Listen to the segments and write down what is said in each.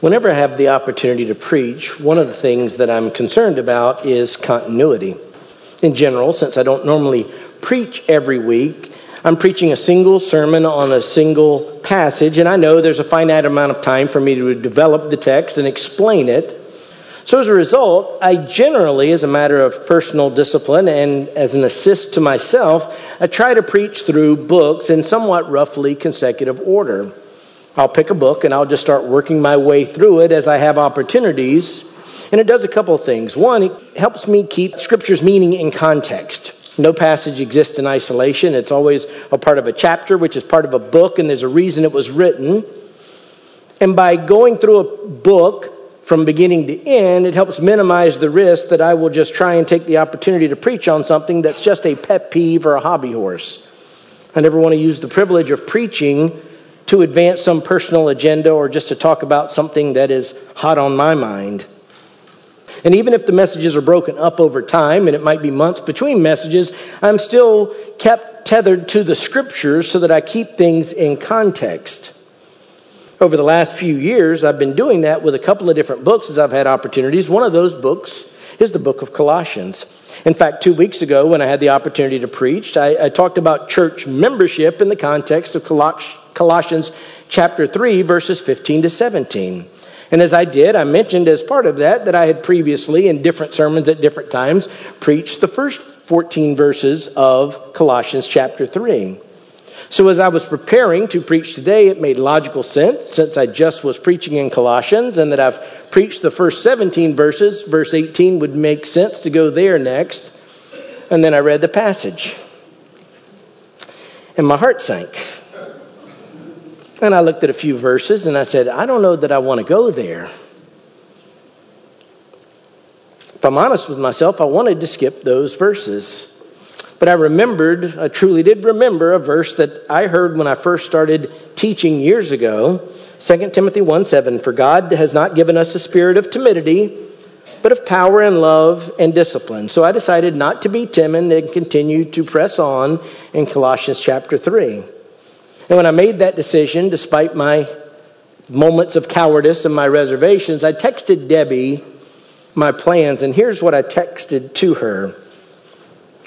Whenever I have the opportunity to preach, one of the things that I'm concerned about is continuity. In general, since I don't normally preach every week, I'm preaching a single sermon on a single passage, and I know there's a finite amount of time for me to develop the text and explain it. So, as a result, I generally, as a matter of personal discipline and as an assist to myself, I try to preach through books in somewhat roughly consecutive order. I'll pick a book and I'll just start working my way through it as I have opportunities. And it does a couple of things. One, it helps me keep Scripture's meaning in context. No passage exists in isolation. It's always a part of a chapter, which is part of a book, and there's a reason it was written. And by going through a book from beginning to end, it helps minimize the risk that I will just try and take the opportunity to preach on something that's just a pet peeve or a hobby horse. I never want to use the privilege of preaching to advance some personal agenda or just to talk about something that is hot on my mind. And even if the messages are broken up over time, and it might be months between messages, I'm still kept tethered to the scriptures so that I keep things in context. Over the last few years, I've been doing that with a couple of different books as I've had opportunities. One of those books is the book of Colossians. In fact, two weeks ago, when I had the opportunity to preach, I, I talked about church membership in the context of Colossians Colossians chapter 3, verses 15 to 17. And as I did, I mentioned as part of that that I had previously, in different sermons at different times, preached the first 14 verses of Colossians chapter 3. So as I was preparing to preach today, it made logical sense since I just was preaching in Colossians and that I've preached the first 17 verses, verse 18 would make sense to go there next. And then I read the passage. And my heart sank and I looked at a few verses and I said, I don't know that I want to go there. If I'm honest with myself, I wanted to skip those verses. But I remembered, I truly did remember a verse that I heard when I first started teaching years ago 2 Timothy 1 7. For God has not given us a spirit of timidity, but of power and love and discipline. So I decided not to be timid and continue to press on in Colossians chapter 3. And when I made that decision, despite my moments of cowardice and my reservations, I texted Debbie my plans, and here's what I texted to her.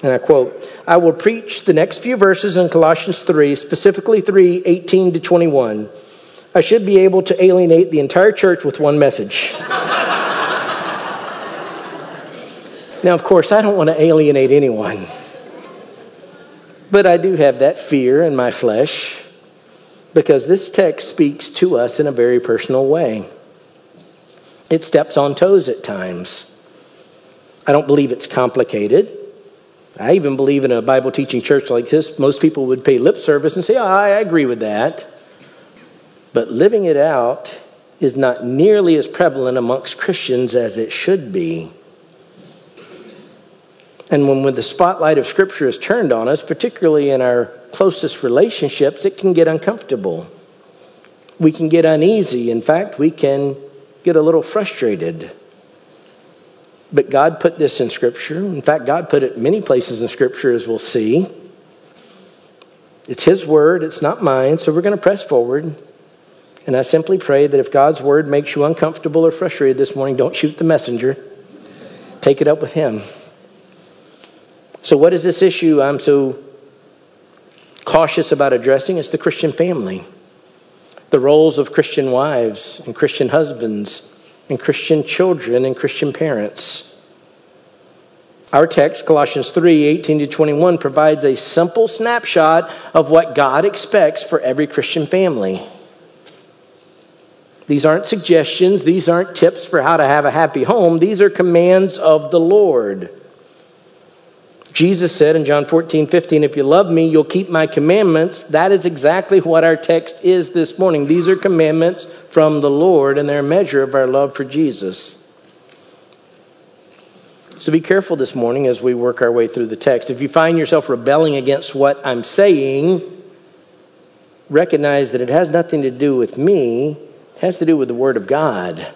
And I quote, I will preach the next few verses in Colossians 3, specifically 3 18 to 21. I should be able to alienate the entire church with one message. now, of course, I don't want to alienate anyone, but I do have that fear in my flesh because this text speaks to us in a very personal way. It steps on toes at times. I don't believe it's complicated. I even believe in a Bible teaching church like this, most people would pay lip service and say, oh, I agree with that. But living it out is not nearly as prevalent amongst Christians as it should be. And when, when the spotlight of Scripture is turned on us, particularly in our closest relationships, it can get uncomfortable. We can get uneasy. In fact, we can get a little frustrated. But God put this in Scripture. In fact, God put it many places in Scripture, as we'll see. It's His word, it's not mine, so we're going to press forward. And I simply pray that if God's word makes you uncomfortable or frustrated this morning, don't shoot the messenger. Take it up with Him. So, what is this issue I'm so cautious about addressing is the Christian family, the roles of Christian wives and Christian husbands and Christian children and Christian parents. Our text, Colossians 3 18 to 21, provides a simple snapshot of what God expects for every Christian family. These aren't suggestions, these aren't tips for how to have a happy home, these are commands of the Lord. Jesus said in John 14, 15, If you love me, you'll keep my commandments. That is exactly what our text is this morning. These are commandments from the Lord, and they're a measure of our love for Jesus. So be careful this morning as we work our way through the text. If you find yourself rebelling against what I'm saying, recognize that it has nothing to do with me, it has to do with the Word of God.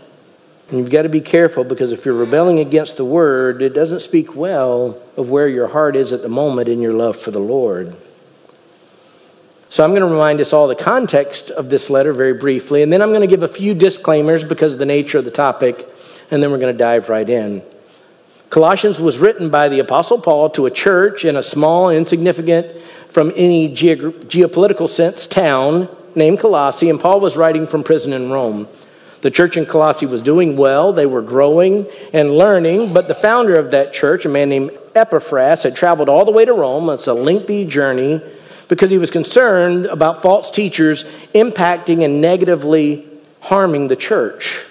And you've got to be careful because if you're rebelling against the word, it doesn't speak well of where your heart is at the moment in your love for the Lord. So I'm going to remind us all the context of this letter very briefly, and then I'm going to give a few disclaimers because of the nature of the topic, and then we're going to dive right in. Colossians was written by the Apostle Paul to a church in a small, insignificant, from any geopolitical sense, town named Colossae, and Paul was writing from prison in Rome. The church in Colossae was doing well, they were growing and learning, but the founder of that church, a man named Epaphras, had traveled all the way to Rome. It's a lengthy journey because he was concerned about false teachers impacting and negatively harming the church.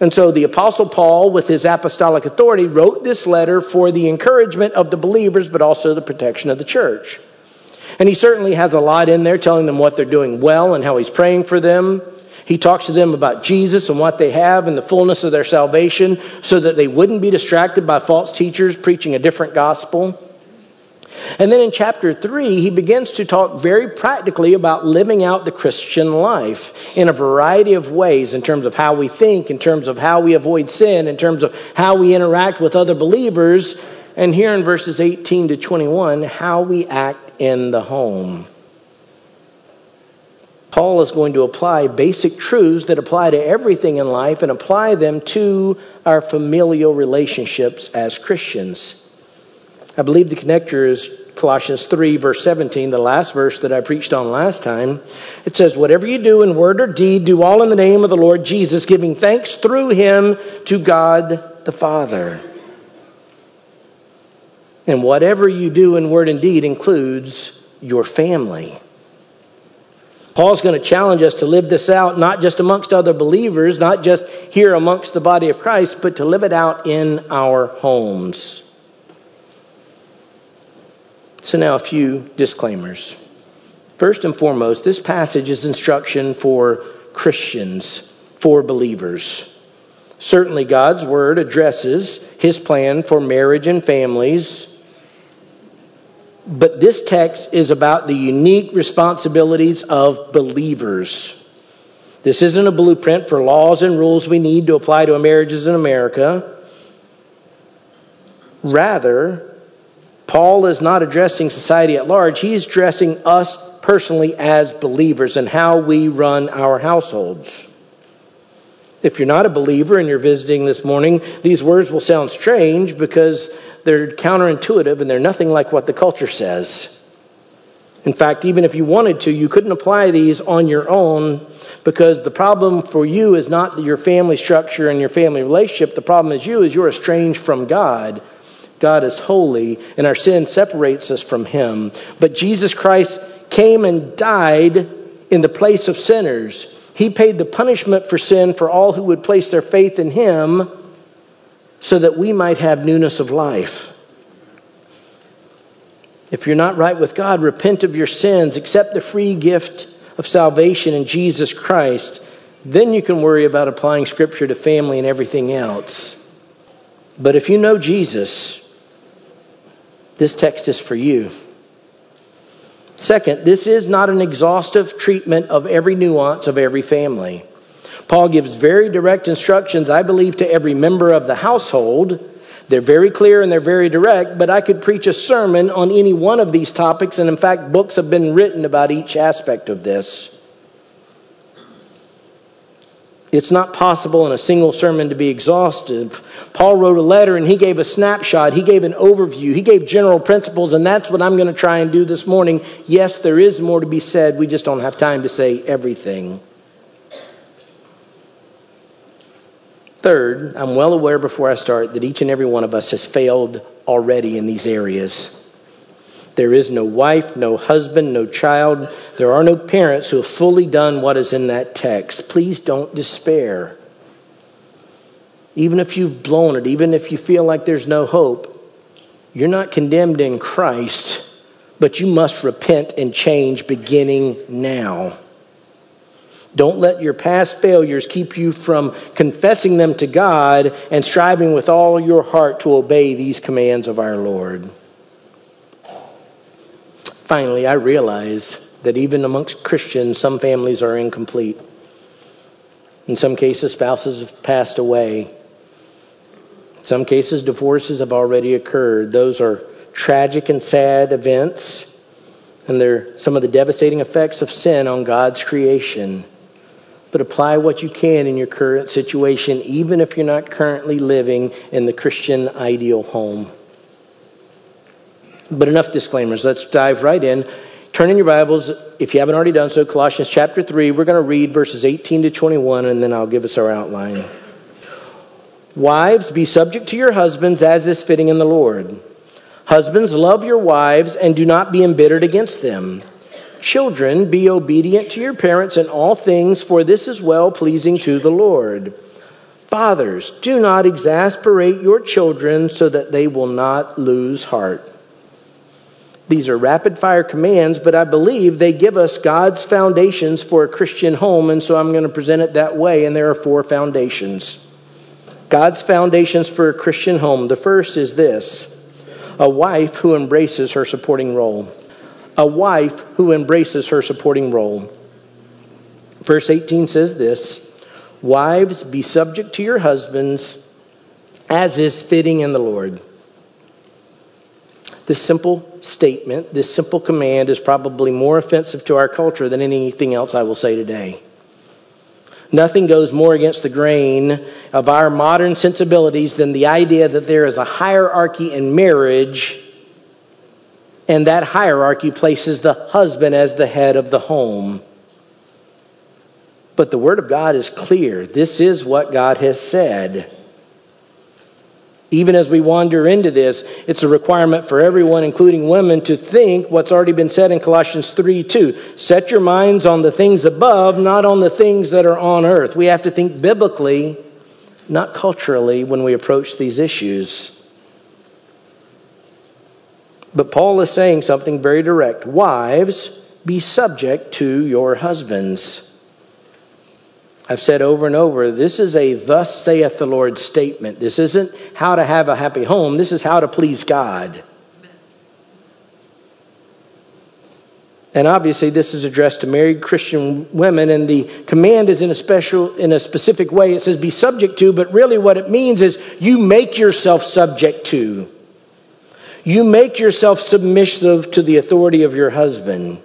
And so the Apostle Paul, with his apostolic authority, wrote this letter for the encouragement of the believers, but also the protection of the church. And he certainly has a lot in there telling them what they're doing well and how he's praying for them. He talks to them about Jesus and what they have and the fullness of their salvation so that they wouldn't be distracted by false teachers preaching a different gospel. And then in chapter 3, he begins to talk very practically about living out the Christian life in a variety of ways in terms of how we think, in terms of how we avoid sin, in terms of how we interact with other believers, and here in verses 18 to 21, how we act in the home. Paul is going to apply basic truths that apply to everything in life and apply them to our familial relationships as Christians. I believe the connector is Colossians 3, verse 17, the last verse that I preached on last time. It says, Whatever you do in word or deed, do all in the name of the Lord Jesus, giving thanks through him to God the Father. And whatever you do in word and deed includes your family. Paul's going to challenge us to live this out, not just amongst other believers, not just here amongst the body of Christ, but to live it out in our homes. So, now a few disclaimers. First and foremost, this passage is instruction for Christians, for believers. Certainly, God's word addresses his plan for marriage and families. But this text is about the unique responsibilities of believers. This isn't a blueprint for laws and rules we need to apply to marriages in America. Rather, Paul is not addressing society at large, he's addressing us personally as believers and how we run our households. If you're not a believer and you're visiting this morning, these words will sound strange because they're counterintuitive and they're nothing like what the culture says. In fact, even if you wanted to, you couldn't apply these on your own because the problem for you is not your family structure and your family relationship. The problem is you is you're estranged from God God is holy, and our sin separates us from Him. But Jesus Christ came and died in the place of sinners. He paid the punishment for sin for all who would place their faith in Him so that we might have newness of life. If you're not right with God, repent of your sins, accept the free gift of salvation in Jesus Christ. Then you can worry about applying Scripture to family and everything else. But if you know Jesus, this text is for you. Second, this is not an exhaustive treatment of every nuance of every family. Paul gives very direct instructions, I believe, to every member of the household. They're very clear and they're very direct, but I could preach a sermon on any one of these topics, and in fact, books have been written about each aspect of this. It's not possible in a single sermon to be exhaustive. Paul wrote a letter and he gave a snapshot, he gave an overview, he gave general principles, and that's what I'm going to try and do this morning. Yes, there is more to be said, we just don't have time to say everything. Third, I'm well aware before I start that each and every one of us has failed already in these areas. There is no wife, no husband, no child. There are no parents who have fully done what is in that text. Please don't despair. Even if you've blown it, even if you feel like there's no hope, you're not condemned in Christ, but you must repent and change beginning now. Don't let your past failures keep you from confessing them to God and striving with all your heart to obey these commands of our Lord. Finally, I realize that even amongst Christians, some families are incomplete. In some cases, spouses have passed away. In some cases, divorces have already occurred. Those are tragic and sad events. and they're some of the devastating effects of sin on God's creation. But apply what you can in your current situation, even if you're not currently living in the Christian ideal home. But enough disclaimers. Let's dive right in. Turn in your Bibles, if you haven't already done so, Colossians chapter 3. We're going to read verses 18 to 21, and then I'll give us our outline. Wives, be subject to your husbands as is fitting in the Lord. Husbands, love your wives and do not be embittered against them. Children, be obedient to your parents in all things, for this is well pleasing to the Lord. Fathers, do not exasperate your children so that they will not lose heart. These are rapid fire commands, but I believe they give us God's foundations for a Christian home, and so I'm going to present it that way. And there are four foundations. God's foundations for a Christian home. The first is this a wife who embraces her supporting role. A wife who embraces her supporting role. Verse 18 says this Wives, be subject to your husbands as is fitting in the Lord. This simple statement, this simple command is probably more offensive to our culture than anything else I will say today. Nothing goes more against the grain of our modern sensibilities than the idea that there is a hierarchy in marriage, and that hierarchy places the husband as the head of the home. But the Word of God is clear. This is what God has said. Even as we wander into this, it's a requirement for everyone, including women, to think what's already been said in Colossians 3 2. Set your minds on the things above, not on the things that are on earth. We have to think biblically, not culturally, when we approach these issues. But Paul is saying something very direct. Wives, be subject to your husbands. I've said over and over, this is a thus saith the Lord statement. This isn't how to have a happy home, this is how to please God. And obviously, this is addressed to married Christian women, and the command is in a special, in a specific way. It says be subject to, but really what it means is you make yourself subject to. You make yourself submissive to the authority of your husband.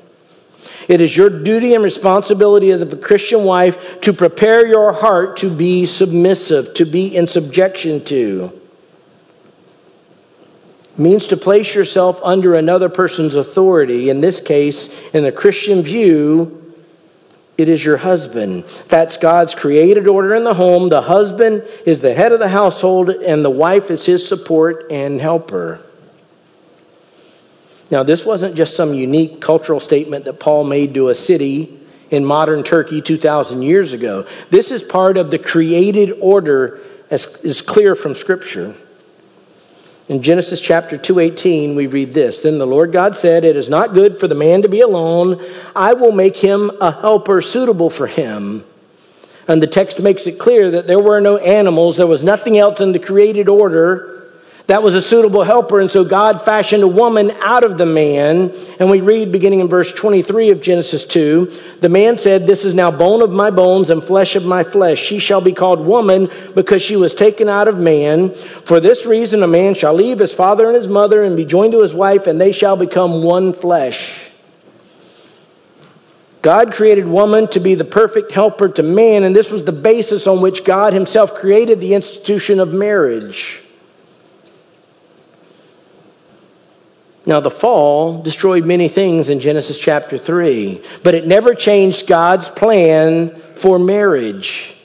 It is your duty and responsibility as a Christian wife to prepare your heart to be submissive, to be in subjection to. Means to place yourself under another person's authority. In this case, in the Christian view, it is your husband. That's God's created order in the home. The husband is the head of the household, and the wife is his support and helper. Now, this wasn't just some unique cultural statement that Paul made to a city in modern Turkey 2,000 years ago. This is part of the created order as is clear from Scripture. In Genesis chapter 2:18 we read this, then the Lord God said, it is not good for the man to be alone. I will make him a helper suitable for him. And the text makes it clear that there were no animals, there was nothing else in the created order that was a suitable helper. And so God fashioned a woman out of the man. And we read beginning in verse 23 of Genesis 2 the man said, This is now bone of my bones and flesh of my flesh. She shall be called woman because she was taken out of man. For this reason, a man shall leave his father and his mother and be joined to his wife, and they shall become one flesh. God created woman to be the perfect helper to man, and this was the basis on which God Himself created the institution of marriage. Now, the fall destroyed many things in Genesis chapter 3, but it never changed God's plan for marriage.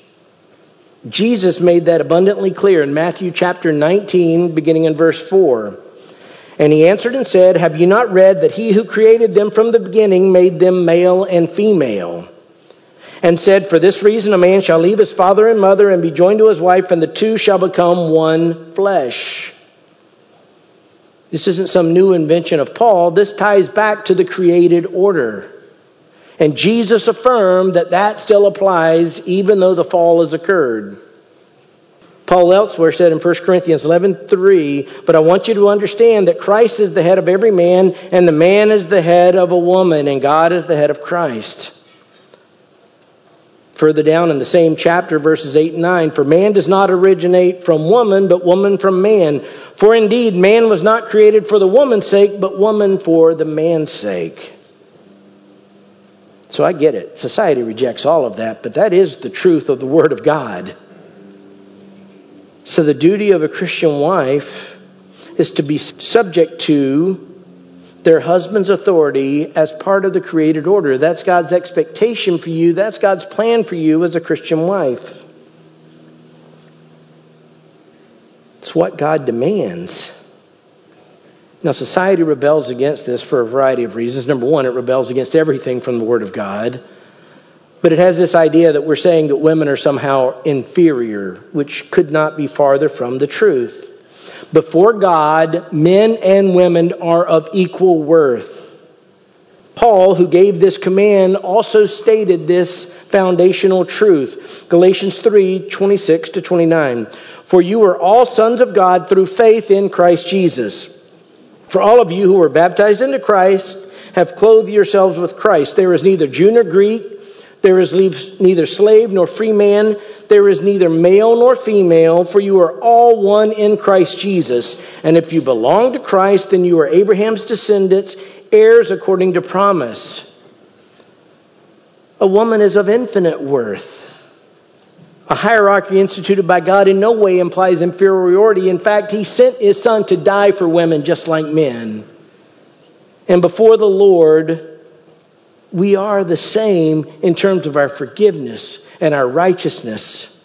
Jesus made that abundantly clear in Matthew chapter 19, beginning in verse 4. And he answered and said, Have you not read that he who created them from the beginning made them male and female? And said, For this reason a man shall leave his father and mother and be joined to his wife, and the two shall become one flesh. This isn't some new invention of Paul. This ties back to the created order. And Jesus affirmed that that still applies even though the fall has occurred. Paul elsewhere said in 1 Corinthians 11:3, "But I want you to understand that Christ is the head of every man, and the man is the head of a woman, and God is the head of Christ." Further down in the same chapter, verses 8 and 9 For man does not originate from woman, but woman from man. For indeed, man was not created for the woman's sake, but woman for the man's sake. So I get it. Society rejects all of that, but that is the truth of the Word of God. So the duty of a Christian wife is to be subject to their husband's authority as part of the created order. That's God's expectation for you. That's God's plan for you as a Christian wife. It's what God demands. Now, society rebels against this for a variety of reasons. Number one, it rebels against everything from the Word of God. But it has this idea that we're saying that women are somehow inferior, which could not be farther from the truth. Before God, men and women are of equal worth. Paul, who gave this command, also stated this foundational truth. Galatians 3 26 to 29. For you are all sons of God through faith in Christ Jesus. For all of you who were baptized into Christ have clothed yourselves with Christ. There is neither Jew nor Greek, there is neither slave nor free man, there is neither male nor female, for you are all one in Christ Jesus. And if you belong to Christ, then you are Abraham's descendants, heirs according to promise. A woman is of infinite worth. A hierarchy instituted by God in no way implies inferiority. In fact, He sent His Son to die for women just like men. And before the Lord, we are the same in terms of our forgiveness and our righteousness.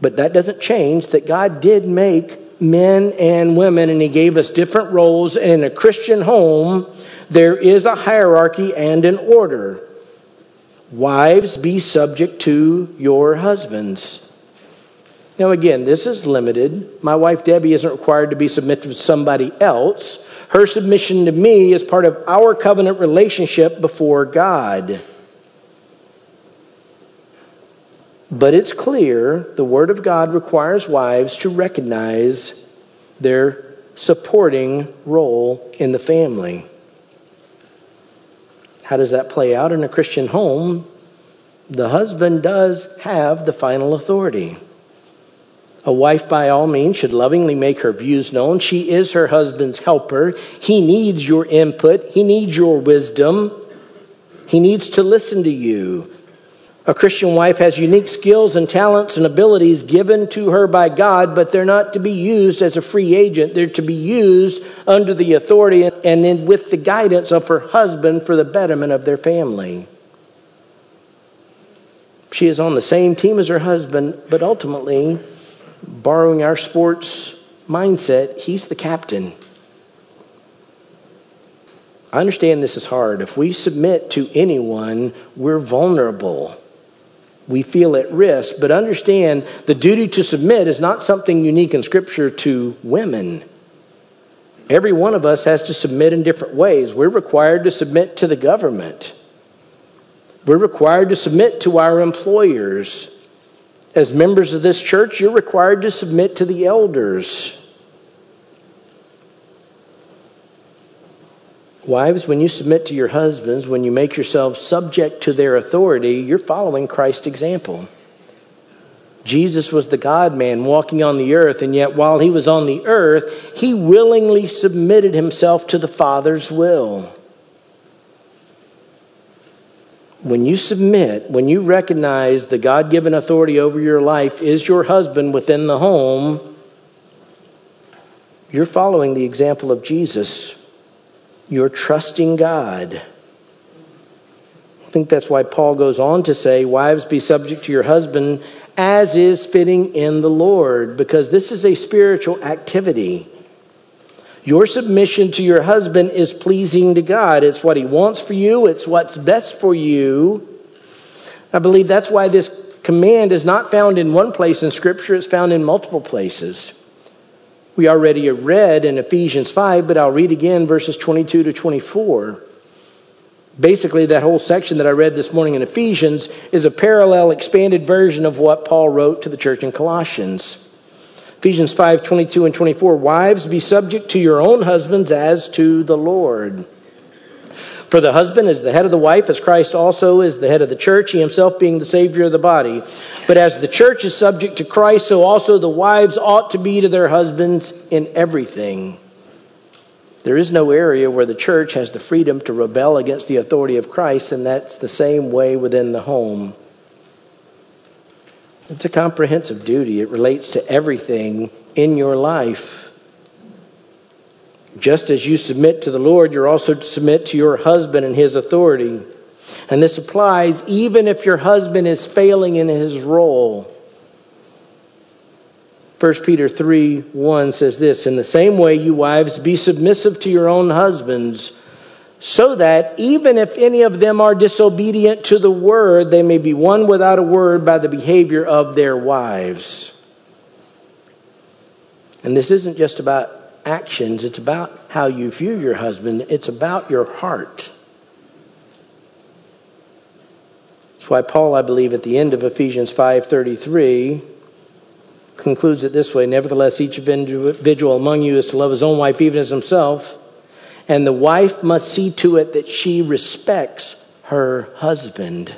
But that doesn't change that God did make men and women, and He gave us different roles. And in a Christian home, there is a hierarchy and an order. Wives, be subject to your husbands. Now, again, this is limited. My wife Debbie isn't required to be submissive to somebody else. Her submission to me is part of our covenant relationship before God. But it's clear the Word of God requires wives to recognize their supporting role in the family. How does that play out in a Christian home? The husband does have the final authority. A wife, by all means, should lovingly make her views known. She is her husband's helper. He needs your input, he needs your wisdom. He needs to listen to you. A Christian wife has unique skills and talents and abilities given to her by God, but they're not to be used as a free agent. They're to be used under the authority and then with the guidance of her husband for the betterment of their family. She is on the same team as her husband, but ultimately, borrowing our sports mindset, he's the captain. I understand this is hard. If we submit to anyone, we're vulnerable we feel at risk. But understand the duty to submit is not something unique in Scripture to women. Every one of us has to submit in different ways. We're required to submit to the government, we're required to submit to our employers. As members of this church, you're required to submit to the elders. Wives, when you submit to your husbands, when you make yourselves subject to their authority, you're following Christ's example. Jesus was the God man walking on the earth, and yet while he was on the earth, he willingly submitted himself to the Father's will. When you submit, when you recognize the God given authority over your life is your husband within the home, you're following the example of Jesus. You're trusting God. I think that's why Paul goes on to say, Wives, be subject to your husband as is fitting in the Lord, because this is a spiritual activity. Your submission to your husband is pleasing to God. It's what he wants for you, it's what's best for you. I believe that's why this command is not found in one place in Scripture, it's found in multiple places. We already read in Ephesians 5, but I'll read again verses 22 to 24. Basically, that whole section that I read this morning in Ephesians is a parallel, expanded version of what Paul wrote to the church in Colossians. Ephesians 5 22 and 24. Wives, be subject to your own husbands as to the Lord. For the husband is the head of the wife, as Christ also is the head of the church, he himself being the Savior of the body. But as the church is subject to Christ, so also the wives ought to be to their husbands in everything. There is no area where the church has the freedom to rebel against the authority of Christ, and that's the same way within the home. It's a comprehensive duty, it relates to everything in your life. Just as you submit to the Lord, you're also to submit to your husband and his authority. And this applies even if your husband is failing in his role. 1 Peter 3 1 says this In the same way, you wives, be submissive to your own husbands, so that even if any of them are disobedient to the word, they may be won without a word by the behavior of their wives. And this isn't just about actions, it's about how you view your husband, it's about your heart. That's why Paul, I believe, at the end of Ephesians 5:33 concludes it this way Nevertheless, each individual among you is to love his own wife even as himself, and the wife must see to it that she respects her husband.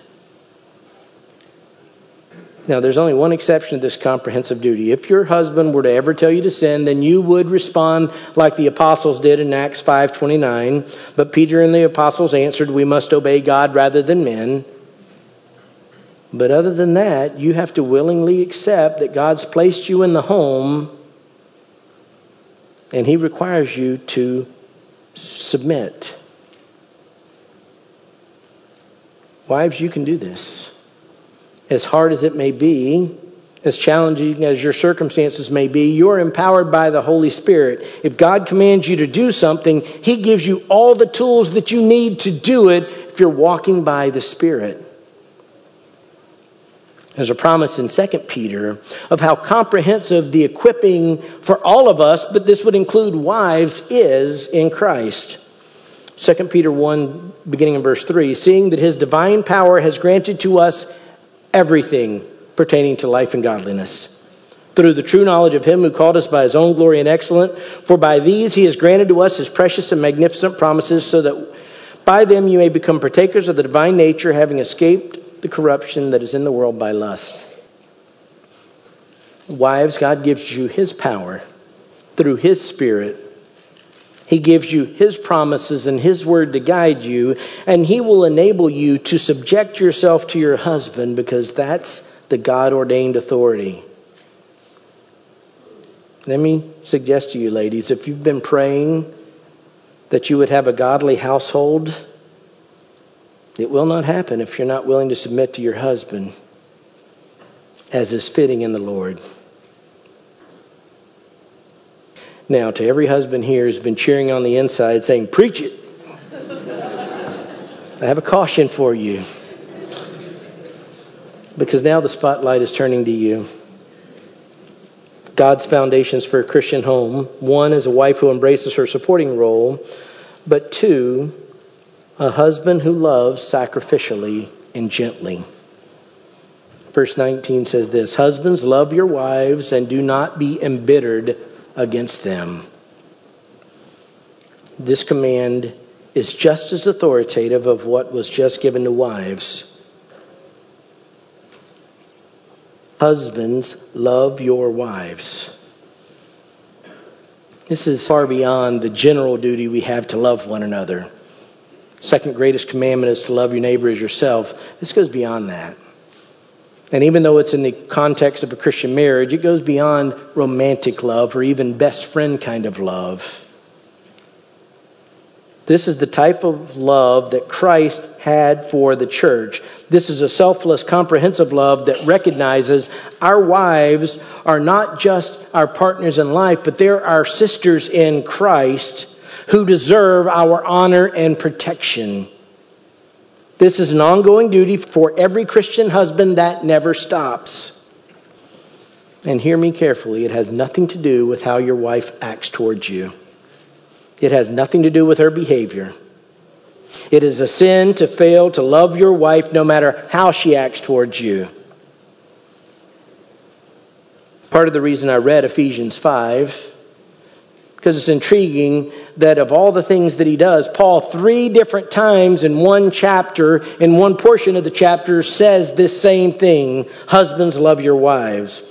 Now, there's only one exception to this comprehensive duty. If your husband were to ever tell you to sin, then you would respond like the apostles did in Acts 5:29. But Peter and the apostles answered, "We must obey God rather than men." But other than that, you have to willingly accept that God's placed you in the home and He requires you to submit. Wives, you can do this. As hard as it may be, as challenging as your circumstances may be, you're empowered by the Holy Spirit. If God commands you to do something, He gives you all the tools that you need to do it if you're walking by the Spirit. There's a promise in 2 Peter of how comprehensive the equipping for all of us, but this would include wives, is in Christ. 2 Peter 1, beginning in verse 3 Seeing that his divine power has granted to us everything pertaining to life and godliness, through the true knowledge of him who called us by his own glory and excellence, for by these he has granted to us his precious and magnificent promises, so that by them you may become partakers of the divine nature, having escaped the corruption that is in the world by lust. Wives, God gives you His power through His Spirit. He gives you His promises and His word to guide you, and He will enable you to subject yourself to your husband because that's the God ordained authority. Let me suggest to you, ladies, if you've been praying that you would have a godly household, it will not happen if you're not willing to submit to your husband as is fitting in the Lord. Now, to every husband here who's been cheering on the inside saying, Preach it, I have a caution for you. Because now the spotlight is turning to you. God's foundations for a Christian home one is a wife who embraces her supporting role, but two, a husband who loves sacrificially and gently. Verse 19 says this Husbands, love your wives and do not be embittered against them. This command is just as authoritative of what was just given to wives. Husbands, love your wives. This is far beyond the general duty we have to love one another. Second greatest commandment is to love your neighbor as yourself. This goes beyond that. And even though it's in the context of a Christian marriage, it goes beyond romantic love or even best friend kind of love. This is the type of love that Christ had for the church. This is a selfless, comprehensive love that recognizes our wives are not just our partners in life, but they're our sisters in Christ who deserve our honor and protection. This is an ongoing duty for every Christian husband that never stops. And hear me carefully, it has nothing to do with how your wife acts towards you. It has nothing to do with her behavior. It is a sin to fail to love your wife no matter how she acts towards you. Part of the reason I read Ephesians 5 because it's intriguing that of all the things that he does, Paul, three different times in one chapter, in one portion of the chapter, says this same thing Husbands, love your wives.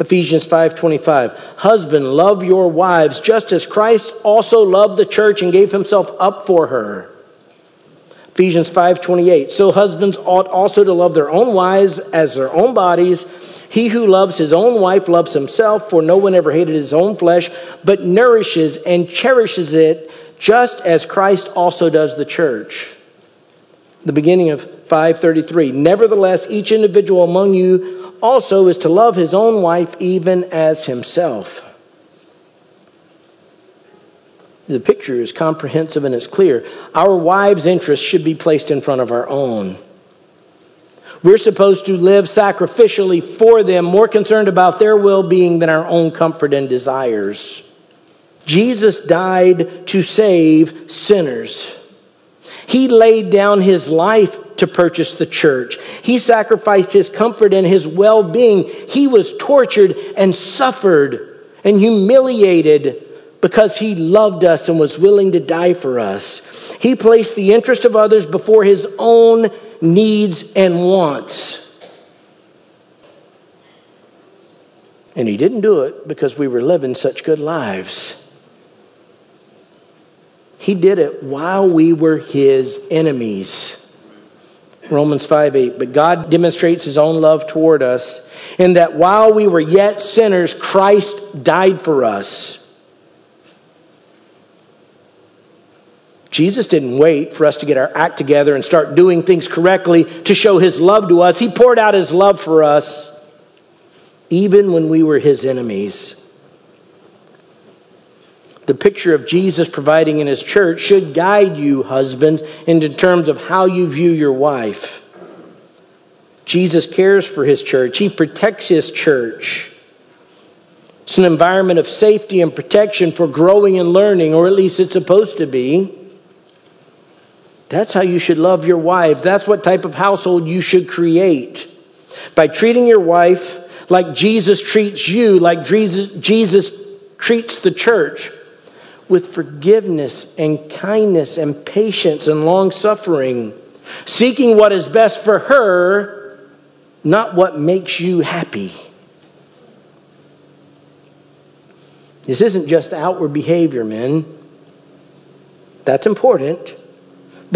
Ephesians 5:25 Husband love your wives just as Christ also loved the church and gave himself up for her. Ephesians 5:28 So husbands ought also to love their own wives as their own bodies. He who loves his own wife loves himself, for no one ever hated his own flesh, but nourishes and cherishes it just as Christ also does the church. The beginning of 533 Nevertheless, each individual among you also is to love his own wife even as himself. The picture is comprehensive and it's clear. Our wives' interests should be placed in front of our own. We're supposed to live sacrificially for them, more concerned about their well being than our own comfort and desires. Jesus died to save sinners. He laid down his life to purchase the church. He sacrificed his comfort and his well being. He was tortured and suffered and humiliated because he loved us and was willing to die for us. He placed the interest of others before his own needs and wants. And he didn't do it because we were living such good lives. He did it while we were his enemies. Romans 5 8. But God demonstrates his own love toward us in that while we were yet sinners, Christ died for us. Jesus didn't wait for us to get our act together and start doing things correctly to show his love to us. He poured out his love for us even when we were his enemies. The picture of Jesus providing in his church should guide you, husbands, into terms of how you view your wife. Jesus cares for his church, he protects his church. It's an environment of safety and protection for growing and learning, or at least it's supposed to be. That's how you should love your wife. That's what type of household you should create. By treating your wife like Jesus treats you, like Jesus, Jesus treats the church, with forgiveness and kindness and patience and long suffering, seeking what is best for her, not what makes you happy. This isn't just outward behavior, men. That's important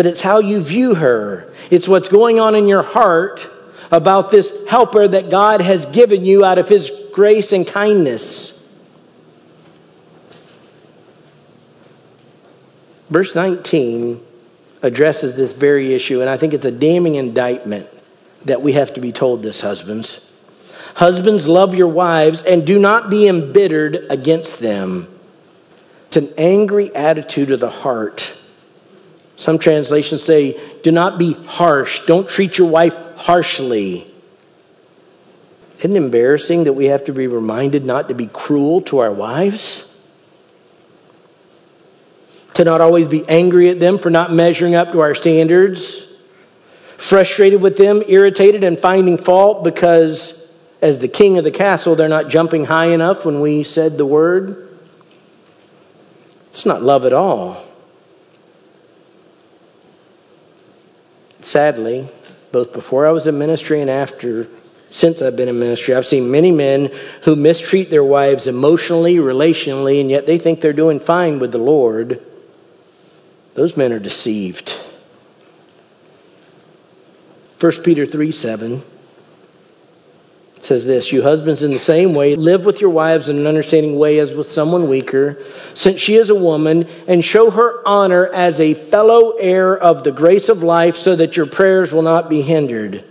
but it's how you view her. It's what's going on in your heart about this helper that God has given you out of His grace and kindness. Verse 19 addresses this very issue, and I think it's a damning indictment that we have to be told this, husbands. Husbands, love your wives and do not be embittered against them. It's an angry attitude of the heart some translations say, do not be harsh. Don't treat your wife harshly. Isn't it embarrassing that we have to be reminded not to be cruel to our wives? To not always be angry at them for not measuring up to our standards? Frustrated with them, irritated, and finding fault because, as the king of the castle, they're not jumping high enough when we said the word? It's not love at all. Sadly, both before I was in ministry and after, since I've been in ministry, I've seen many men who mistreat their wives emotionally, relationally, and yet they think they're doing fine with the Lord. Those men are deceived. 1 Peter 3 7 says this You husbands, in the same way, live with your wives in an understanding way as with someone weaker, since she is a woman, and show her honor as a fellow heir of the grace of life, so that your prayers will not be hindered.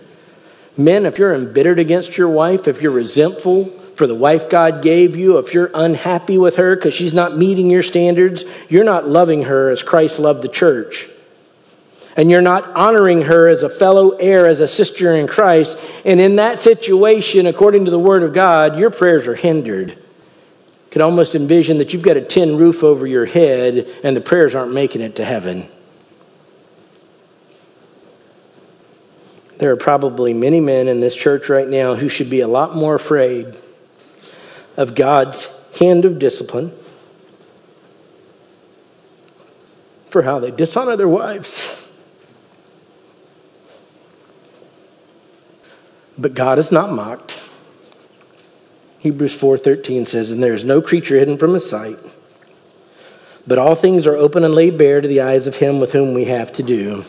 Men, if you're embittered against your wife, if you're resentful for the wife God gave you, if you're unhappy with her because she's not meeting your standards, you're not loving her as Christ loved the church and you're not honoring her as a fellow heir, as a sister in Christ. And in that situation, according to the Word of God, your prayers are hindered. You could almost envision that you've got a tin roof over your head and the prayers aren't making it to heaven. There are probably many men in this church right now who should be a lot more afraid of God's hand of discipline for how they dishonor their wives. But God is not mocked. Hebrews 4:13 says, "And there is no creature hidden from his sight, but all things are open and laid bare to the eyes of him with whom we have to do."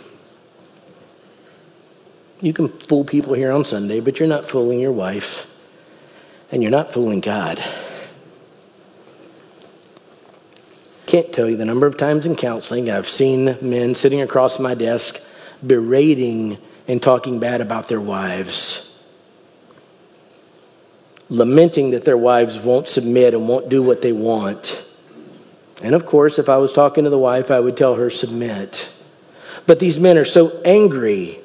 You can fool people here on Sunday, but you're not fooling your wife, and you're not fooling God. Can't tell you the number of times in counseling I've seen men sitting across my desk berating and talking bad about their wives lamenting that their wives won't submit and won't do what they want. And of course, if I was talking to the wife, I would tell her, submit. But these men are so angry.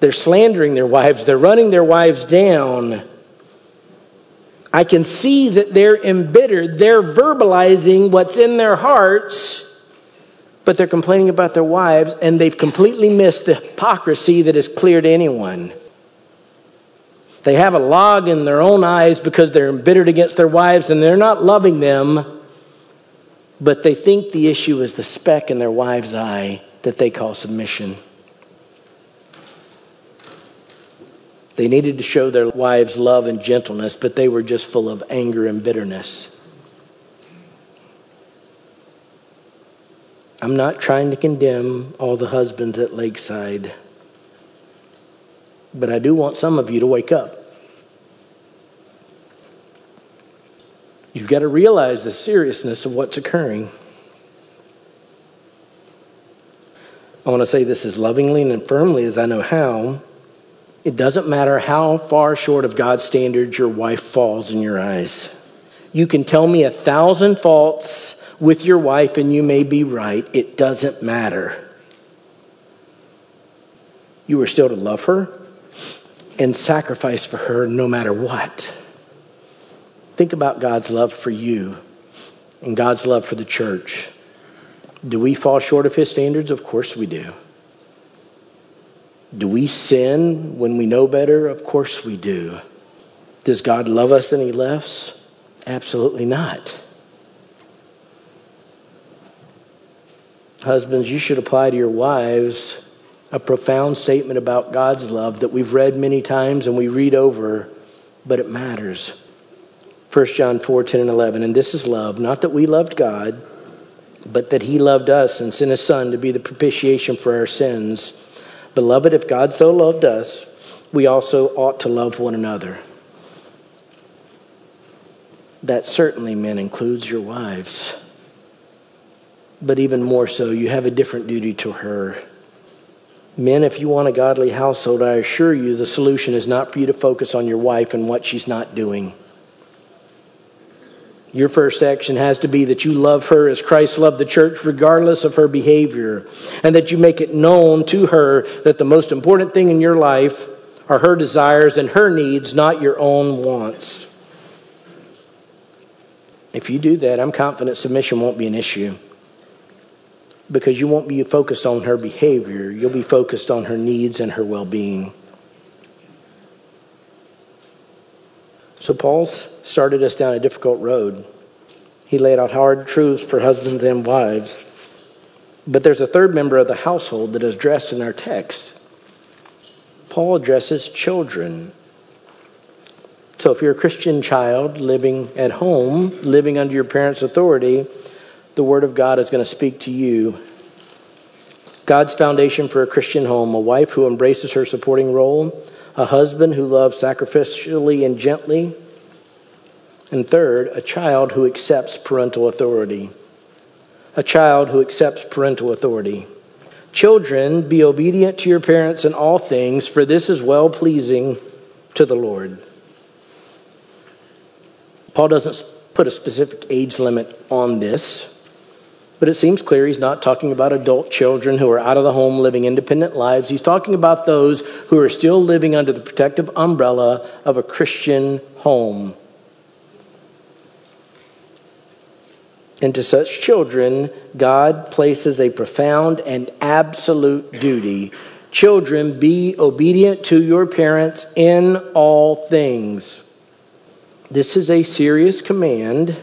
They're slandering their wives, they're running their wives down. I can see that they're embittered. They're verbalizing what's in their hearts, but they're complaining about their wives, and they've completely missed the hypocrisy that is clear to anyone. They have a log in their own eyes because they're embittered against their wives and they're not loving them, but they think the issue is the speck in their wife's eye that they call submission. They needed to show their wives love and gentleness, but they were just full of anger and bitterness. I'm not trying to condemn all the husbands at Lakeside. But I do want some of you to wake up. You've got to realize the seriousness of what's occurring. I want to say this as lovingly and firmly as I know how. It doesn't matter how far short of God's standards your wife falls in your eyes. You can tell me a thousand faults with your wife and you may be right. It doesn't matter. You are still to love her and sacrifice for her no matter what. Think about God's love for you and God's love for the church. Do we fall short of his standards? Of course we do. Do we sin when we know better? Of course we do. Does God love us and he left? Absolutely not. Husbands, you should apply to your wives a profound statement about God's love that we've read many times and we read over, but it matters. 1 John 4 10 and 11. And this is love, not that we loved God, but that He loved us and sent His Son to be the propitiation for our sins. Beloved, if God so loved us, we also ought to love one another. That certainly, men, includes your wives. But even more so, you have a different duty to her. Men, if you want a godly household, I assure you the solution is not for you to focus on your wife and what she's not doing. Your first action has to be that you love her as Christ loved the church, regardless of her behavior, and that you make it known to her that the most important thing in your life are her desires and her needs, not your own wants. If you do that, I'm confident submission won't be an issue because you won't be focused on her behavior. You'll be focused on her needs and her well being. So, Paul's started us down a difficult road. He laid out hard truths for husbands and wives. But there's a third member of the household that is addressed in our text. Paul addresses children. So, if you're a Christian child living at home, living under your parents' authority, the Word of God is going to speak to you. God's foundation for a Christian home a wife who embraces her supporting role, a husband who loves sacrificially and gently, and third, a child who accepts parental authority. A child who accepts parental authority. Children, be obedient to your parents in all things, for this is well pleasing to the Lord. Paul doesn't put a specific age limit on this. But it seems clear he's not talking about adult children who are out of the home living independent lives. He's talking about those who are still living under the protective umbrella of a Christian home. And to such children, God places a profound and absolute duty. Children, be obedient to your parents in all things. This is a serious command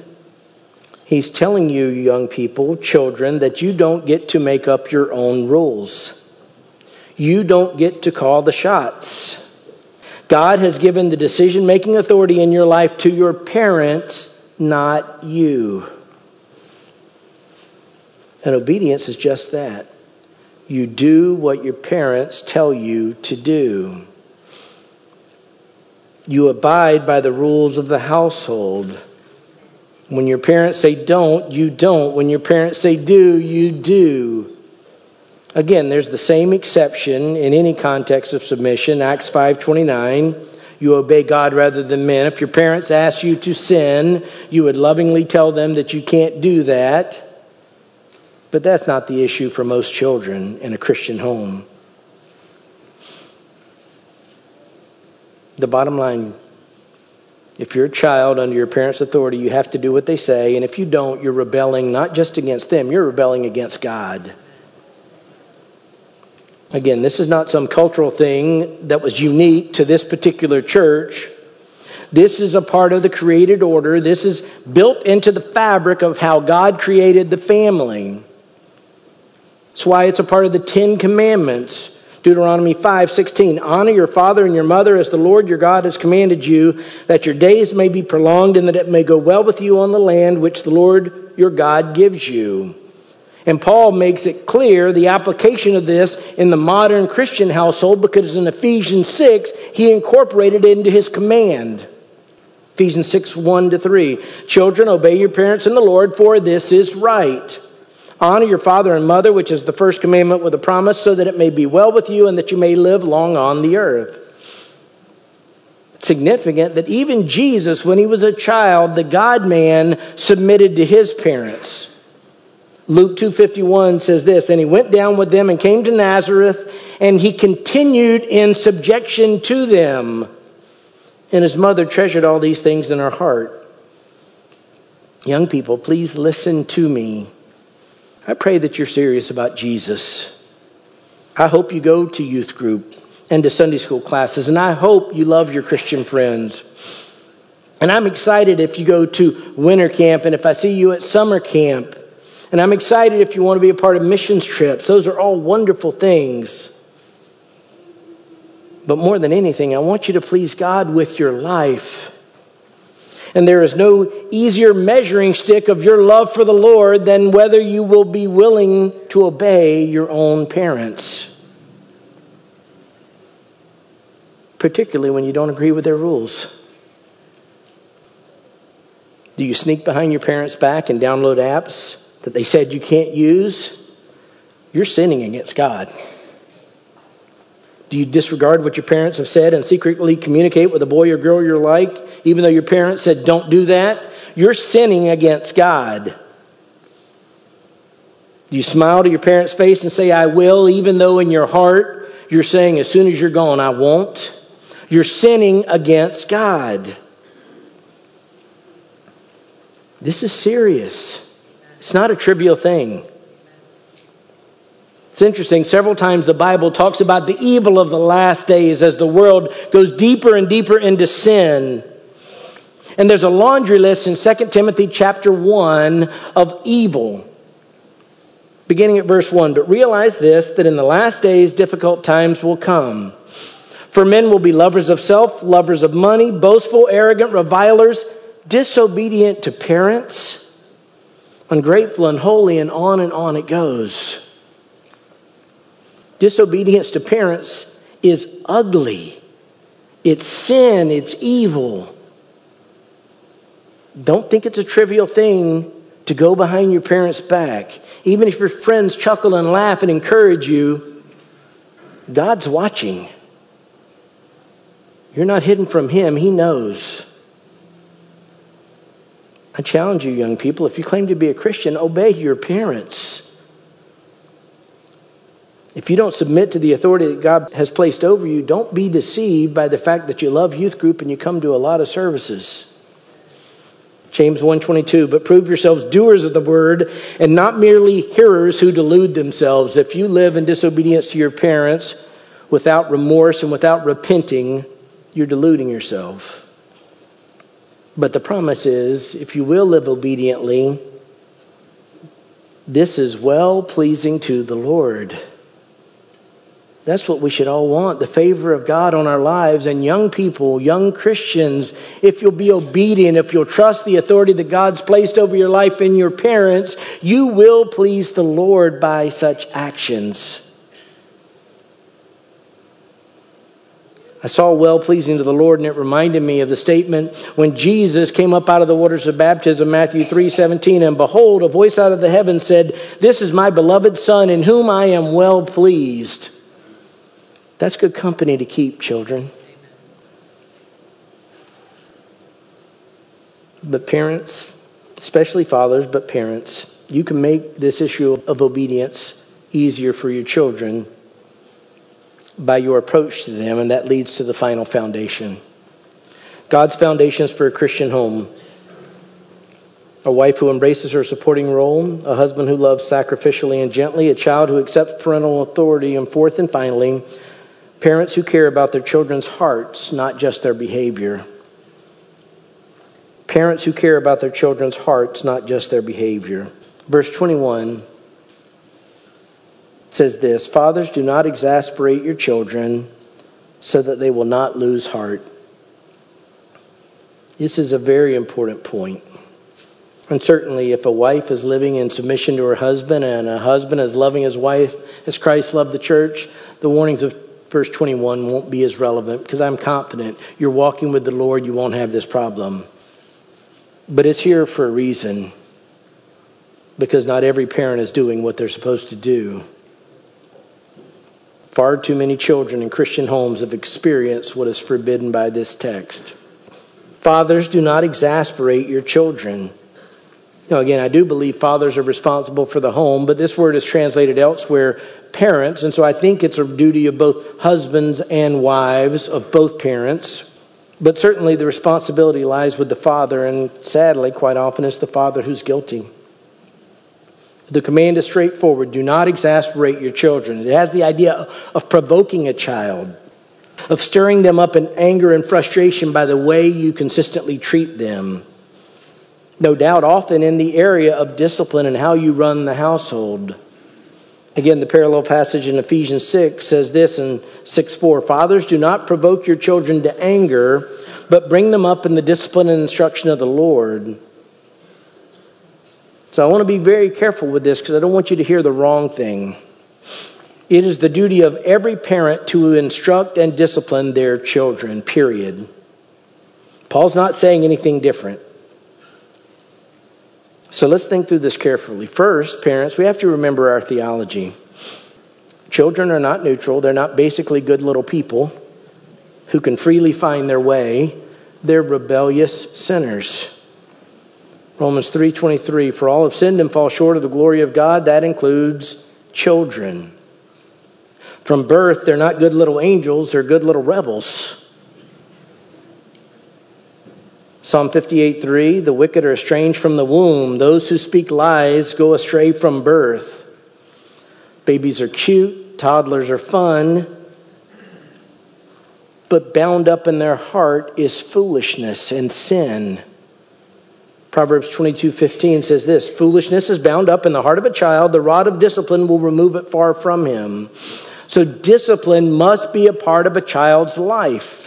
He's telling you, young people, children, that you don't get to make up your own rules. You don't get to call the shots. God has given the decision making authority in your life to your parents, not you. And obedience is just that. You do what your parents tell you to do. You abide by the rules of the household. When your parents say don't, you don't. When your parents say do, you do. Again, there's the same exception in any context of submission. Acts 5:29, you obey God rather than men. If your parents ask you to sin, you would lovingly tell them that you can't do that. But that's not the issue for most children in a Christian home. The bottom line if you're a child under your parents' authority, you have to do what they say. And if you don't, you're rebelling not just against them, you're rebelling against God. Again, this is not some cultural thing that was unique to this particular church. This is a part of the created order. This is built into the fabric of how God created the family. That's why it's a part of the Ten Commandments. Deuteronomy 5:16 Honor your father and your mother as the Lord your God has commanded you that your days may be prolonged and that it may go well with you on the land which the Lord your God gives you. And Paul makes it clear the application of this in the modern Christian household because in Ephesians 6 he incorporated it into his command. Ephesians 6 1 to 3. Children, obey your parents in the Lord, for this is right. Honor your father and mother, which is the first commandment with a promise, so that it may be well with you and that you may live long on the earth. It's significant that even Jesus, when he was a child, the God man submitted to his parents. Luke 2:51 says this, and he went down with them and came to Nazareth, and he continued in subjection to them. And his mother treasured all these things in her heart. Young people, please listen to me. I pray that you're serious about Jesus. I hope you go to youth group and to Sunday school classes, and I hope you love your Christian friends. And I'm excited if you go to winter camp and if I see you at summer camp. And I'm excited if you want to be a part of missions trips. Those are all wonderful things. But more than anything, I want you to please God with your life. And there is no easier measuring stick of your love for the Lord than whether you will be willing to obey your own parents, particularly when you don't agree with their rules. Do you sneak behind your parents' back and download apps that they said you can't use? You're sinning against God. Do you disregard what your parents have said and secretly communicate with a boy or girl you're like, even though your parents said don't do that? You're sinning against God. Do you smile to your parents' face and say, I will, even though in your heart you're saying, as soon as you're gone, I won't? You're sinning against God. This is serious. It's not a trivial thing. It's interesting, several times the Bible talks about the evil of the last days as the world goes deeper and deeper into sin. And there's a laundry list in 2 Timothy chapter 1 of evil. Beginning at verse 1. But realize this that in the last days difficult times will come. For men will be lovers of self, lovers of money, boastful, arrogant, revilers, disobedient to parents, ungrateful, unholy, and on and on it goes. Disobedience to parents is ugly. It's sin, it's evil. Don't think it's a trivial thing to go behind your parents' back. Even if your friends chuckle and laugh and encourage you, God's watching. You're not hidden from Him, He knows. I challenge you, young people, if you claim to be a Christian, obey your parents. If you don't submit to the authority that God has placed over you, don't be deceived by the fact that you love youth group and you come to a lot of services. James 1:22 but prove yourselves doers of the word and not merely hearers who delude themselves. If you live in disobedience to your parents without remorse and without repenting you're deluding yourself. But the promise is if you will live obediently this is well pleasing to the Lord That's what we should all want the favor of God on our lives. And young people, young Christians, if you'll be obedient, if you'll trust the authority that God's placed over your life in your parents, you will please the Lord by such actions. I saw well pleasing to the Lord, and it reminded me of the statement when Jesus came up out of the waters of baptism, Matthew 3 17, and behold, a voice out of the heavens said, This is my beloved Son, in whom I am well pleased. That's good company to keep, children. But parents, especially fathers, but parents, you can make this issue of obedience easier for your children by your approach to them, and that leads to the final foundation. God's foundations for a Christian home. A wife who embraces her supporting role, a husband who loves sacrificially and gently, a child who accepts parental authority, and fourth and finally, Parents who care about their children's hearts, not just their behavior. Parents who care about their children's hearts, not just their behavior. Verse 21 says this Fathers, do not exasperate your children so that they will not lose heart. This is a very important point. And certainly, if a wife is living in submission to her husband and a husband is loving his wife as Christ loved the church, the warnings of verse 21 won't be as relevant because I'm confident you're walking with the Lord, you won't have this problem. But it's here for a reason because not every parent is doing what they're supposed to do. Far too many children in Christian homes have experienced what is forbidden by this text. Fathers, do not exasperate your children. Now, again, I do believe fathers are responsible for the home, but this word is translated elsewhere parents, and so I think it's a duty of both husbands and wives, of both parents. But certainly the responsibility lies with the father, and sadly, quite often, it's the father who's guilty. The command is straightforward do not exasperate your children. It has the idea of provoking a child, of stirring them up in anger and frustration by the way you consistently treat them. No doubt, often in the area of discipline and how you run the household. Again, the parallel passage in Ephesians 6 says this in 6 4 Fathers, do not provoke your children to anger, but bring them up in the discipline and instruction of the Lord. So I want to be very careful with this because I don't want you to hear the wrong thing. It is the duty of every parent to instruct and discipline their children, period. Paul's not saying anything different. So let's think through this carefully. First, parents, we have to remember our theology. Children are not neutral, they're not basically good little people who can freely find their way. They're rebellious sinners. Romans 3:23 For all have sinned and fall short of the glory of God, that includes children. From birth, they're not good little angels, they're good little rebels. Psalm 58 3 The wicked are estranged from the womb. Those who speak lies go astray from birth. Babies are cute, toddlers are fun, but bound up in their heart is foolishness and sin. Proverbs 22 15 says this Foolishness is bound up in the heart of a child, the rod of discipline will remove it far from him. So, discipline must be a part of a child's life.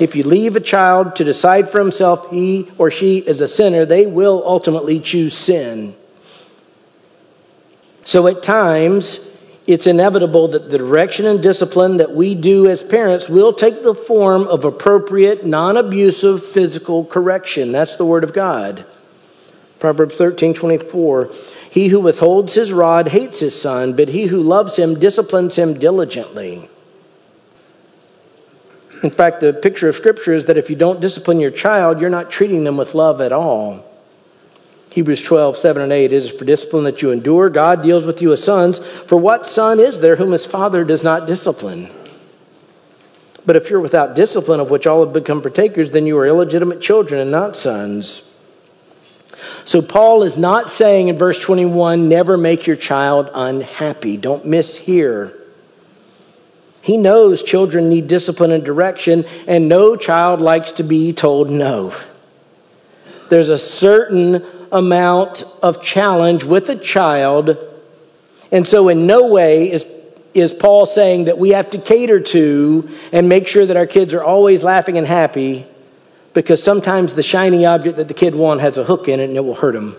If you leave a child to decide for himself he or she is a sinner, they will ultimately choose sin. So at times, it's inevitable that the direction and discipline that we do as parents will take the form of appropriate, non abusive physical correction. That's the Word of God. Proverbs 13 24. He who withholds his rod hates his son, but he who loves him disciplines him diligently. In fact, the picture of Scripture is that if you don't discipline your child, you're not treating them with love at all. Hebrews 12, 7 and 8 it is for discipline that you endure. God deals with you as sons. For what son is there whom his father does not discipline? But if you're without discipline, of which all have become partakers, then you are illegitimate children and not sons. So Paul is not saying in verse 21, never make your child unhappy. Don't miss here. He knows children need discipline and direction, and no child likes to be told no. There's a certain amount of challenge with a child, and so in no way is is Paul saying that we have to cater to and make sure that our kids are always laughing and happy because sometimes the shiny object that the kid wants has a hook in it and it will hurt him.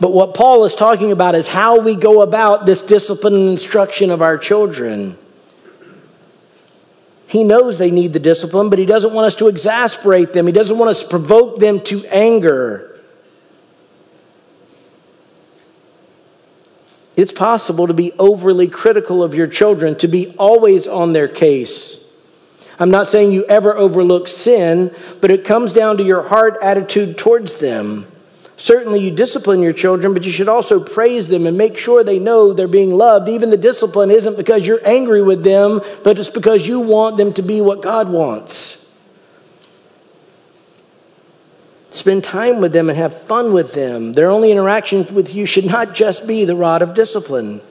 But what Paul is talking about is how we go about this discipline and instruction of our children. He knows they need the discipline, but he doesn't want us to exasperate them. He doesn't want us to provoke them to anger. It's possible to be overly critical of your children, to be always on their case. I'm not saying you ever overlook sin, but it comes down to your heart attitude towards them. Certainly, you discipline your children, but you should also praise them and make sure they know they're being loved. Even the discipline isn't because you're angry with them, but it's because you want them to be what God wants. Spend time with them and have fun with them. Their only interaction with you should not just be the rod of discipline.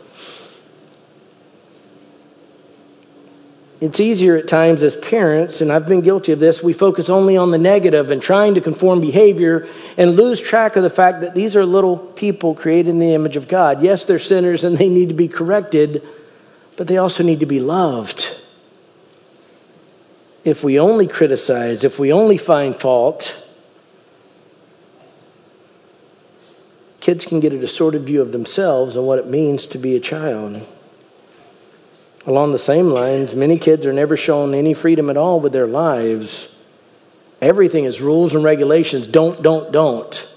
It's easier at times as parents, and I've been guilty of this, we focus only on the negative and trying to conform behavior and lose track of the fact that these are little people created in the image of God. Yes, they're sinners and they need to be corrected, but they also need to be loved. If we only criticize, if we only find fault, kids can get a distorted view of themselves and what it means to be a child. Along the same lines, many kids are never shown any freedom at all with their lives. Everything is rules and regulations. Don't, don't, don't.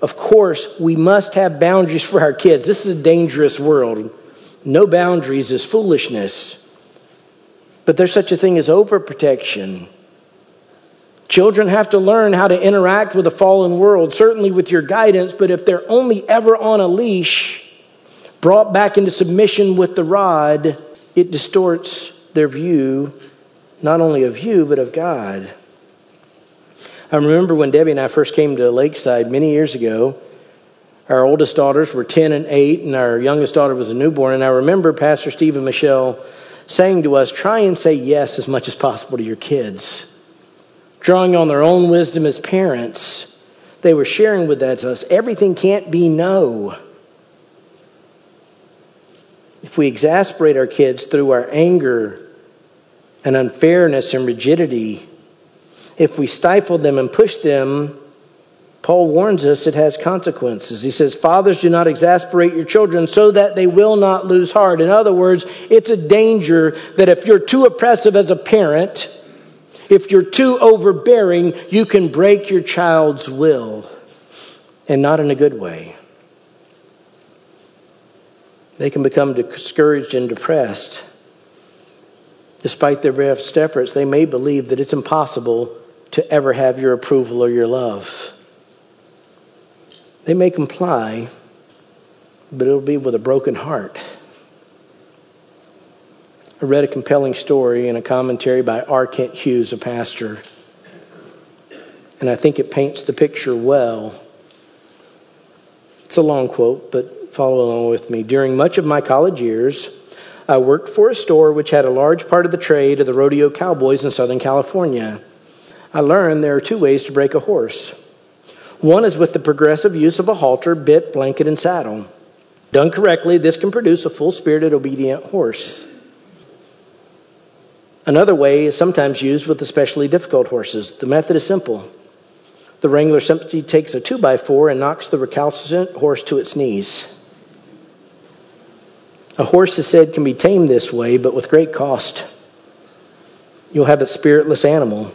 Of course, we must have boundaries for our kids. This is a dangerous world. No boundaries is foolishness. But there's such a thing as overprotection. Children have to learn how to interact with a fallen world, certainly with your guidance, but if they're only ever on a leash, brought back into submission with the rod, it distorts their view not only of you, but of God. I remember when Debbie and I first came to Lakeside many years ago. Our oldest daughters were 10 and 8, and our youngest daughter was a newborn. And I remember Pastor Steve and Michelle saying to us, try and say yes as much as possible to your kids. Drawing on their own wisdom as parents, they were sharing with us everything can't be no. If we exasperate our kids through our anger and unfairness and rigidity, if we stifle them and push them, Paul warns us it has consequences. He says, Fathers, do not exasperate your children so that they will not lose heart. In other words, it's a danger that if you're too oppressive as a parent, if you're too overbearing, you can break your child's will, and not in a good way. They can become discouraged and depressed. Despite their best efforts, they may believe that it's impossible to ever have your approval or your love. They may comply, but it'll be with a broken heart. I read a compelling story in a commentary by R. Kent Hughes, a pastor, and I think it paints the picture well. It's a long quote, but Follow along with me. During much of my college years, I worked for a store which had a large part of the trade of the rodeo cowboys in Southern California. I learned there are two ways to break a horse. One is with the progressive use of a halter, bit, blanket, and saddle. Done correctly, this can produce a full spirited, obedient horse. Another way is sometimes used with especially difficult horses. The method is simple. The wrangler simply takes a 2 by 4 and knocks the recalcitrant horse to its knees. A horse, is said, can be tamed this way, but with great cost. You'll have a spiritless animal,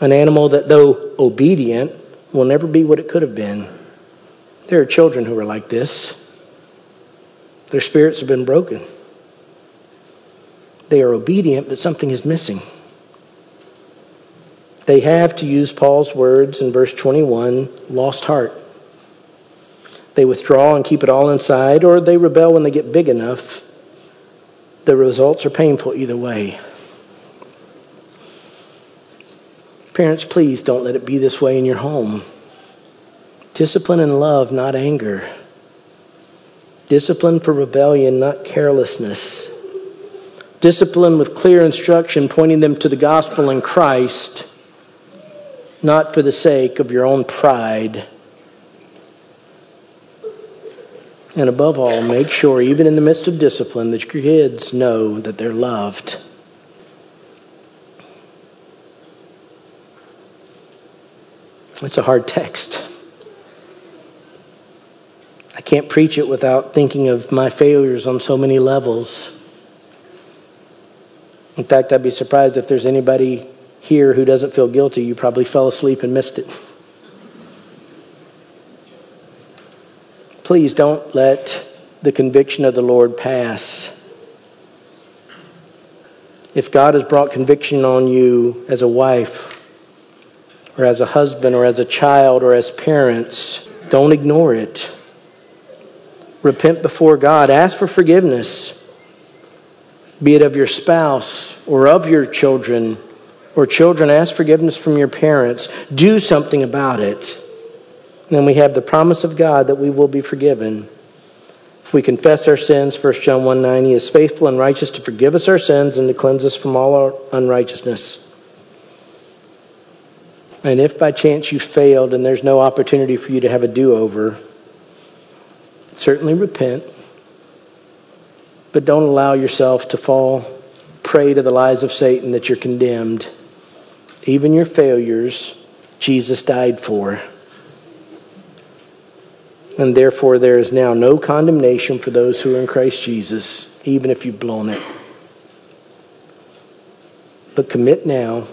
an animal that, though obedient, will never be what it could have been. There are children who are like this. Their spirits have been broken. They are obedient, but something is missing. They have, to use Paul's words in verse 21, lost heart. They withdraw and keep it all inside, or they rebel when they get big enough. The results are painful either way. Parents, please don't let it be this way in your home. Discipline and love, not anger. Discipline for rebellion, not carelessness. Discipline with clear instruction, pointing them to the gospel in Christ, not for the sake of your own pride And above all, make sure, even in the midst of discipline, that your kids know that they're loved. It's a hard text. I can't preach it without thinking of my failures on so many levels. In fact, I'd be surprised if there's anybody here who doesn't feel guilty. You probably fell asleep and missed it. Please don't let the conviction of the Lord pass. If God has brought conviction on you as a wife, or as a husband, or as a child, or as parents, don't ignore it. Repent before God. Ask for forgiveness, be it of your spouse or of your children, or children, ask forgiveness from your parents. Do something about it. And then we have the promise of God that we will be forgiven. If we confess our sins, 1 John 1 9, He is faithful and righteous to forgive us our sins and to cleanse us from all our unrighteousness. And if by chance you failed and there's no opportunity for you to have a do over, certainly repent. But don't allow yourself to fall prey to the lies of Satan that you're condemned. Even your failures, Jesus died for. And therefore, there is now no condemnation for those who are in Christ Jesus, even if you've blown it. But commit now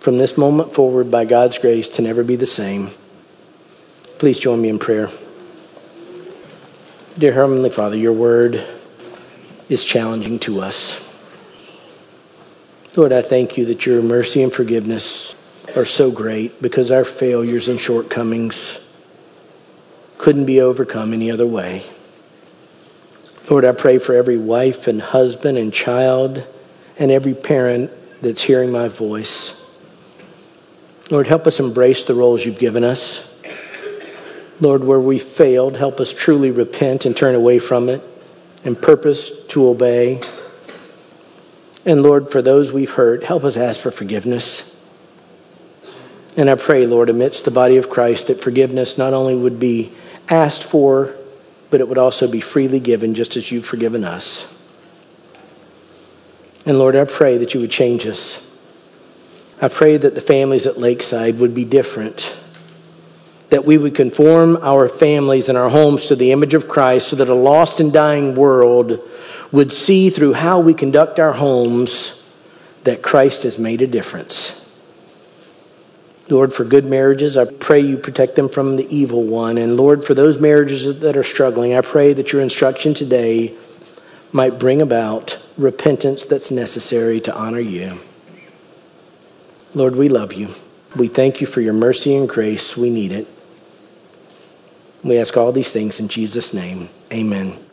from this moment forward by God's grace to never be the same. Please join me in prayer. Dear Heavenly Father, your word is challenging to us. Lord, I thank you that your mercy and forgiveness are so great because our failures and shortcomings couldn't be overcome any other way. Lord, I pray for every wife and husband and child and every parent that's hearing my voice. Lord, help us embrace the roles you've given us. Lord, where we failed, help us truly repent and turn away from it and purpose to obey. And Lord, for those we've hurt, help us ask for forgiveness. And I pray, Lord, amidst the body of Christ, that forgiveness not only would be asked for, but it would also be freely given, just as you've forgiven us. And Lord, I pray that you would change us. I pray that the families at Lakeside would be different. That we would conform our families and our homes to the image of Christ so that a lost and dying world would see through how we conduct our homes that Christ has made a difference. Lord, for good marriages, I pray you protect them from the evil one. And Lord, for those marriages that are struggling, I pray that your instruction today might bring about repentance that's necessary to honor you. Lord, we love you. We thank you for your mercy and grace. We need it. We ask all these things in Jesus' name. Amen.